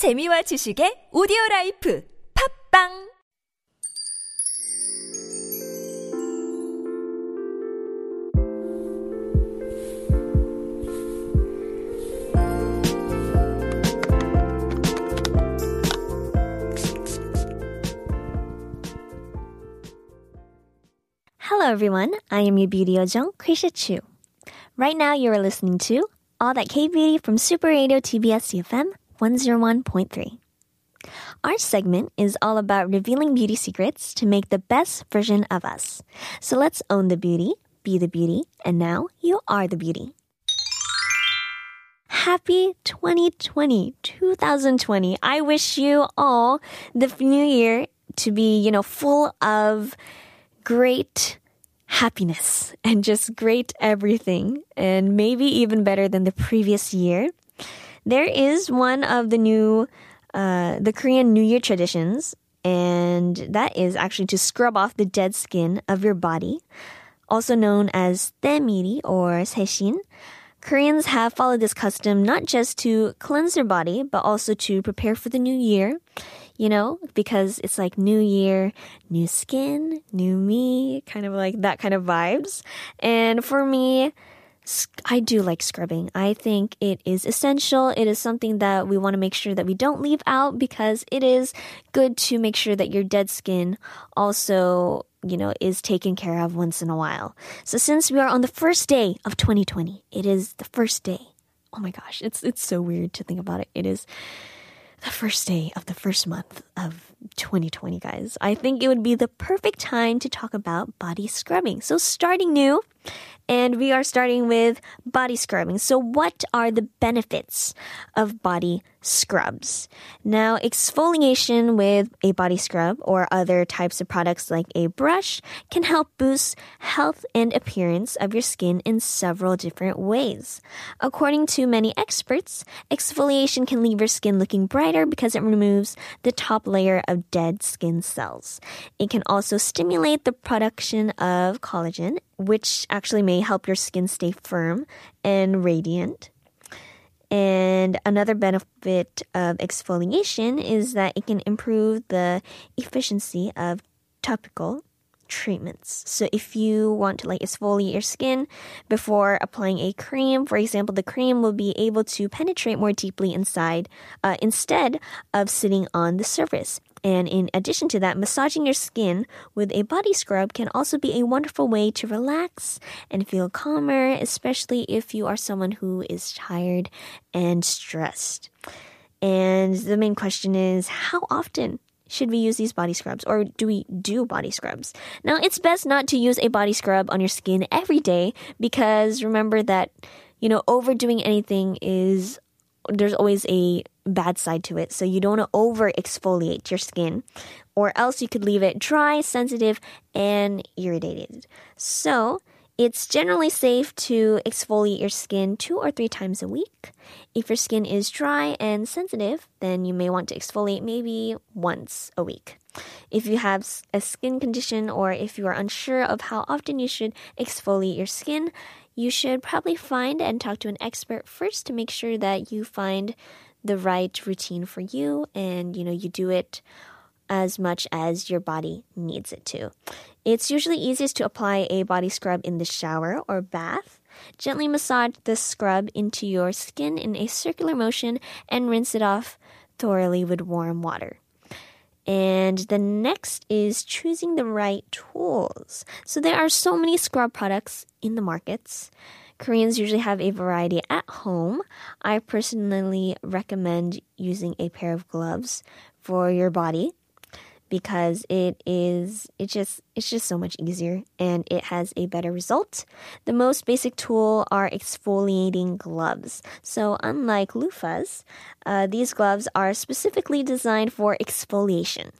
재미와 지식의 오디오 라이프 팝빵 Hello everyone. I am your beauty ojong, Krisha Chu. Right now you are listening to All That K-Beauty from Super Radio TBS eFM 101.3. Our segment is all about revealing beauty secrets to make the best version of us. So let's own the beauty, be the beauty, and now you are the beauty. Happy 2020, 2020. I wish you all the new year to be, you know, full of great happiness and just great everything and maybe even better than the previous year there is one of the new, uh, the Korean New Year traditions, and that is actually to scrub off the dead skin of your body, also known as temiri or seshin. Koreans have followed this custom not just to cleanse their body, but also to prepare for the new year. You know, because it's like new year, new skin, new me, kind of like that kind of vibes. And for me, I do like scrubbing. I think it is essential. It is something that we want to make sure that we don't leave out because it is good to make sure that your dead skin also, you know, is taken care of once in a while. So since we are on the first day of 2020, it is the first day. Oh my gosh, it's it's so weird to think about it. It is the first day of the first month of 2020, guys. I think it would be the perfect time to talk about body scrubbing. So, starting new, and we are starting with body scrubbing. So, what are the benefits of body scrubs? Now, exfoliation with a body scrub or other types of products like a brush can help boost health and appearance of your skin in several different ways. According to many experts, exfoliation can leave your skin looking brighter because it removes the top layer of dead skin cells. It can also stimulate the production of collagen which actually may help your skin stay firm and radiant. And another benefit of exfoliation is that it can improve the efficiency of topical treatments. So if you want to like exfoliate your skin before applying a cream, for example, the cream will be able to penetrate more deeply inside uh, instead of sitting on the surface. And in addition to that, massaging your skin with a body scrub can also be a wonderful way to relax and feel calmer, especially if you are someone who is tired and stressed. And the main question is how often should we use these body scrubs or do we do body scrubs? Now, it's best not to use a body scrub on your skin every day because remember that, you know, overdoing anything is there's always a bad side to it. So you don't want to over exfoliate your skin, or else you could leave it dry, sensitive, and irritated. So it's generally safe to exfoliate your skin two or three times a week. If your skin is dry and sensitive, then you may want to exfoliate maybe once a week. If you have a skin condition or if you are unsure of how often you should exfoliate your skin, you should probably find and talk to an expert first to make sure that you find the right routine for you and you know you do it as much as your body needs it to. It's usually easiest to apply a body scrub in the shower or bath. Gently massage the scrub into your skin in a circular motion and rinse it off thoroughly with warm water. And the next is choosing the right tools. So there are so many scrub products in the markets. Koreans usually have a variety at home. I personally recommend using a pair of gloves for your body because it is it just it's just so much easier and it has a better result. The most basic tool are exfoliating gloves. So unlike loofahs, uh, these gloves are specifically designed for exfoliation.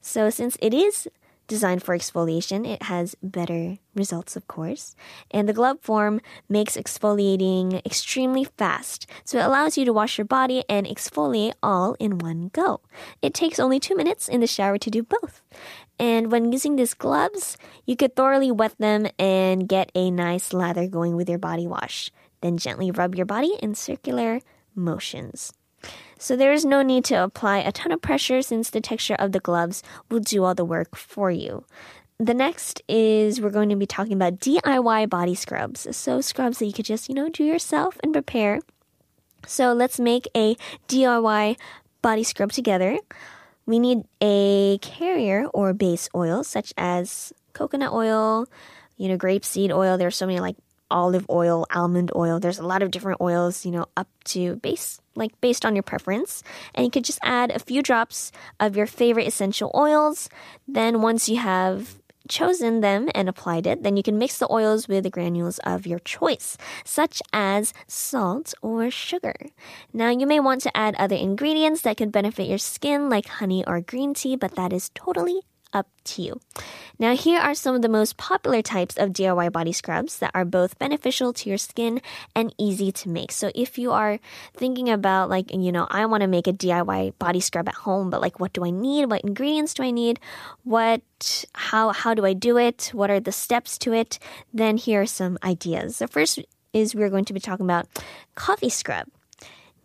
So since it is designed for exfoliation. It has better results, of course. And the glove form makes exfoliating extremely fast, so it allows you to wash your body and exfoliate all in one go. It takes only two minutes in the shower to do both. And when using these gloves, you could thoroughly wet them and get a nice lather going with your body wash. Then gently rub your body in circular motions. So there is no need to apply a ton of pressure since the texture of the gloves will do all the work for you. The next is we're going to be talking about DIY body scrubs. So scrubs that you could just, you know, do yourself and prepare. So let's make a DIY body scrub together. We need a carrier or base oil such as coconut oil, you know, grapeseed oil. There's so many like olive oil, almond oil. There's a lot of different oils, you know, up to base, like based on your preference. And you could just add a few drops of your favorite essential oils. Then once you have chosen them and applied it, then you can mix the oils with the granules of your choice, such as salt or sugar. Now, you may want to add other ingredients that could benefit your skin, like honey or green tea, but that is totally up to you. Now, here are some of the most popular types of DIY body scrubs that are both beneficial to your skin and easy to make. So, if you are thinking about, like, you know, I want to make a DIY body scrub at home, but like, what do I need? What ingredients do I need? What, how, how do I do it? What are the steps to it? Then here are some ideas. The first is we're going to be talking about coffee scrub.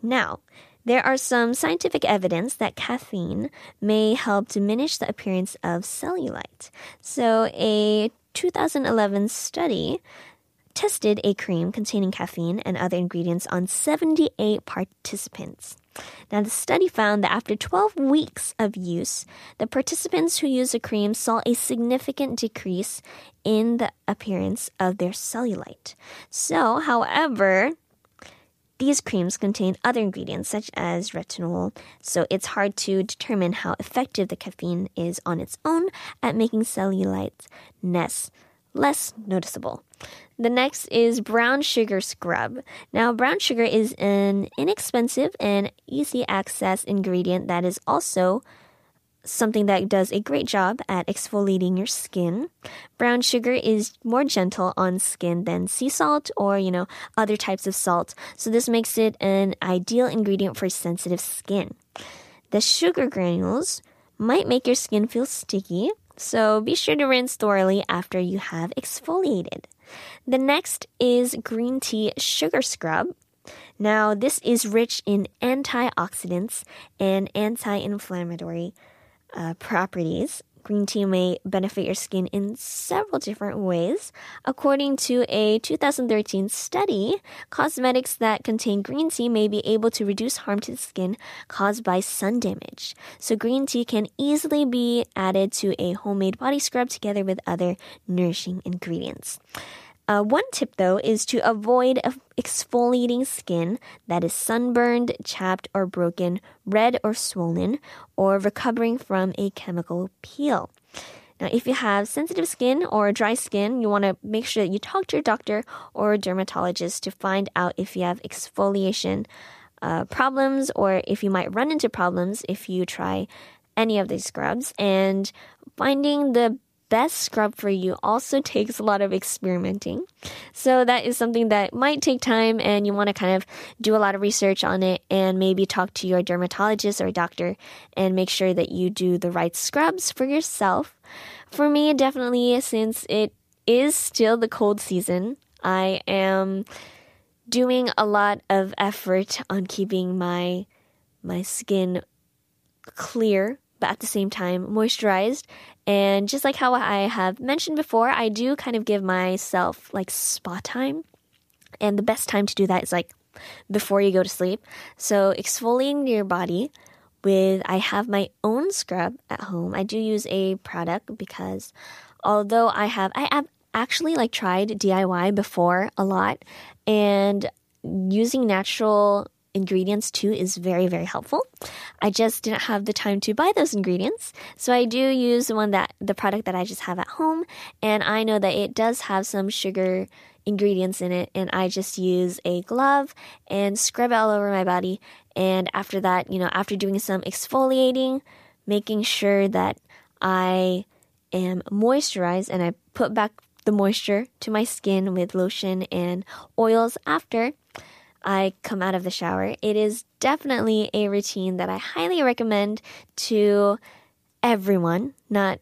Now, there are some scientific evidence that caffeine may help diminish the appearance of cellulite. So, a 2011 study tested a cream containing caffeine and other ingredients on 78 participants. Now, the study found that after 12 weeks of use, the participants who used the cream saw a significant decrease in the appearance of their cellulite. So, however, these creams contain other ingredients such as retinol, so it's hard to determine how effective the caffeine is on its own at making cellulite less noticeable. The next is brown sugar scrub. Now, brown sugar is an inexpensive and easy access ingredient that is also something that does a great job at exfoliating your skin. Brown sugar is more gentle on skin than sea salt or, you know, other types of salt. So this makes it an ideal ingredient for sensitive skin. The sugar granules might make your skin feel sticky, so be sure to rinse thoroughly after you have exfoliated. The next is green tea sugar scrub. Now, this is rich in antioxidants and anti inflammatory uh, properties. Green tea may benefit your skin in several different ways. According to a 2013 study, cosmetics that contain green tea may be able to reduce harm to the skin caused by sun damage. So, green tea can easily be added to a homemade body scrub together with other nourishing ingredients. Uh, one tip, though, is to avoid exfoliating skin that is sunburned, chapped, or broken, red or swollen, or recovering from a chemical peel. Now, if you have sensitive skin or dry skin, you want to make sure that you talk to your doctor or dermatologist to find out if you have exfoliation uh, problems or if you might run into problems if you try any of these scrubs. And finding the best scrub for you also takes a lot of experimenting. So that is something that might take time and you want to kind of do a lot of research on it and maybe talk to your dermatologist or doctor and make sure that you do the right scrubs for yourself. For me, definitely, since it is still the cold season, I am doing a lot of effort on keeping my my skin clear but at the same time moisturized. And just like how I have mentioned before, I do kind of give myself like spa time. And the best time to do that is like before you go to sleep. So exfoliating your body with I have my own scrub at home. I do use a product because although I have I have actually like tried DIY before a lot and using natural ingredients too is very, very helpful. I just didn't have the time to buy those ingredients. So I do use the one that the product that I just have at home. And I know that it does have some sugar ingredients in it. And I just use a glove and scrub it all over my body. And after that, you know, after doing some exfoliating, making sure that I am moisturized and I put back the moisture to my skin with lotion and oils after I come out of the shower. It is definitely a routine that I highly recommend to everyone, not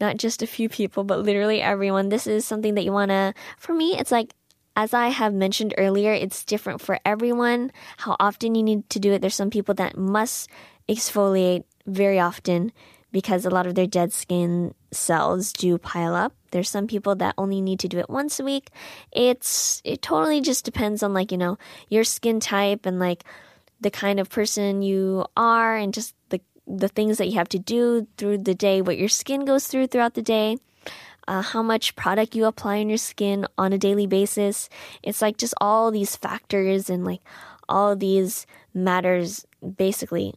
not just a few people, but literally everyone. This is something that you want to for me it's like as I have mentioned earlier, it's different for everyone. How often you need to do it. There's some people that must exfoliate very often because a lot of their dead skin cells do pile up. There's some people that only need to do it once a week. It's it totally just depends on like, you know, your skin type and like the kind of person you are and just the the things that you have to do through the day, what your skin goes through throughout the day. Uh, how much product you apply on your skin on a daily basis. It's like just all these factors and like all these matters basically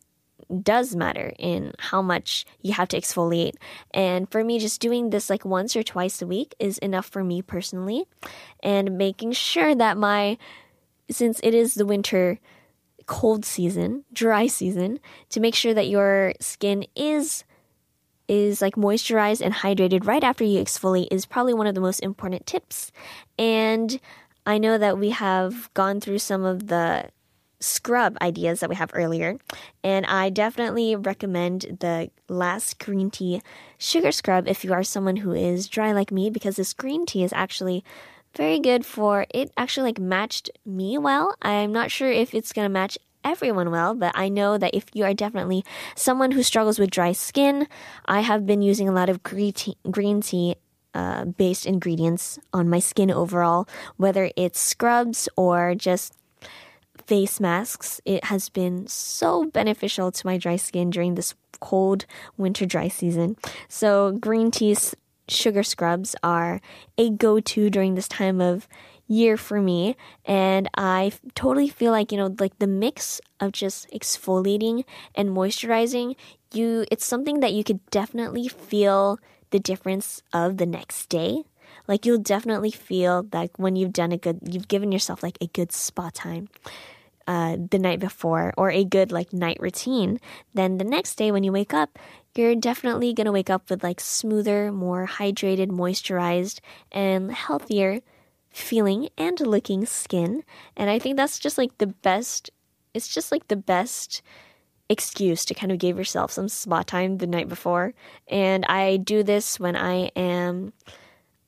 does matter in how much you have to exfoliate. And for me, just doing this like once or twice a week is enough for me personally. And making sure that my, since it is the winter cold season, dry season, to make sure that your skin is is like moisturized and hydrated right after you exfoliate is probably one of the most important tips. And I know that we have gone through some of the scrub ideas that we have earlier. And I definitely recommend the last green tea sugar scrub if you are someone who is dry like me, because this green tea is actually very good for it actually like matched me well. I'm not sure if it's gonna match everyone well, but I know that if you are definitely someone who struggles with dry skin, I have been using a lot of green tea, green tea uh, based ingredients on my skin overall, whether it's scrubs or just face masks. It has been so beneficial to my dry skin during this cold winter dry season. So, green tea sugar scrubs are a go to during this time of year for me. And I totally feel like, you know, like the mix of just exfoliating and moisturizing, you, it's something that you could definitely feel the difference of the next day. Like you'll definitely feel like when you've done a good, you've given yourself like a good spa time uh, the night before or a good like night routine, then the next day when you wake up, you're definitely to wake up with like smoother, more hydrated, moisturized, and healthier feeling and looking skin. And I think that's just like the best, it's just like the best excuse to kind of give yourself some spa time the night before. And I do this when I am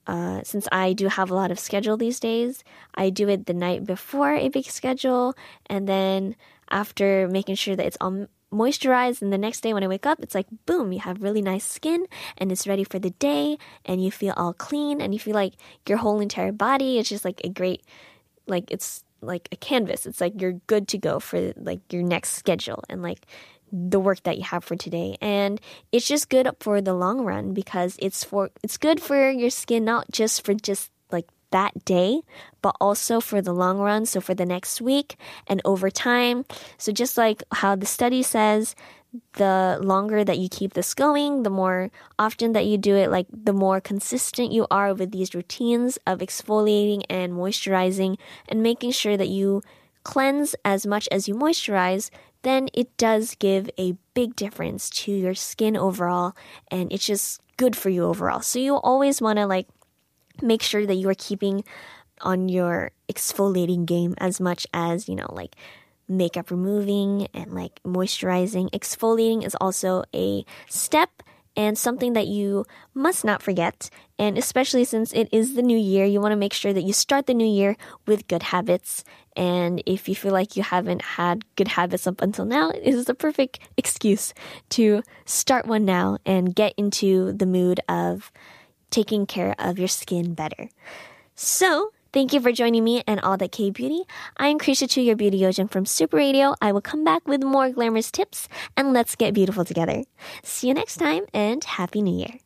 uh, since I do have a lot of schedule these days, I do it the night before a big schedule, and then after making sure that it's all moisturized, and the next day when I wake up, it's like boom, you have really nice skin, and it's ready for the day, and you feel all clean, and you feel like your whole entire body is just like a great, like it's like a canvas. It's like you're good to go for like your next schedule, and like the work that you have for today. And it's just good for the long run because it's for it's good for your skin not just for just like that day but also for the long run. So for the next week and over time. So just like how the study says the longer that you keep this going the more often that you do it like the more consistent you are with these routines of exfoliating and moisturizing and making sure that you cleanse as much as you moisturize then it does give a big difference to your skin overall and it's just good for you overall. So you always want to like make sure that you are keeping on your exfoliating game as much as, you know, like makeup removing and like moisturizing. Exfoliating is also a step and something that you must not forget. And especially since it is the new year, you want to make sure that you start the new year with good habits. And if you feel like you haven't had good habits up until now, it is the perfect excuse to start one now and get into the mood of taking care of your skin better. So, Thank you for joining me and All That K Beauty. I'm Krisha Chu, your beauty yojin from Super Radio. I will come back with more glamorous tips and let's get beautiful together. See you next time and Happy New Year.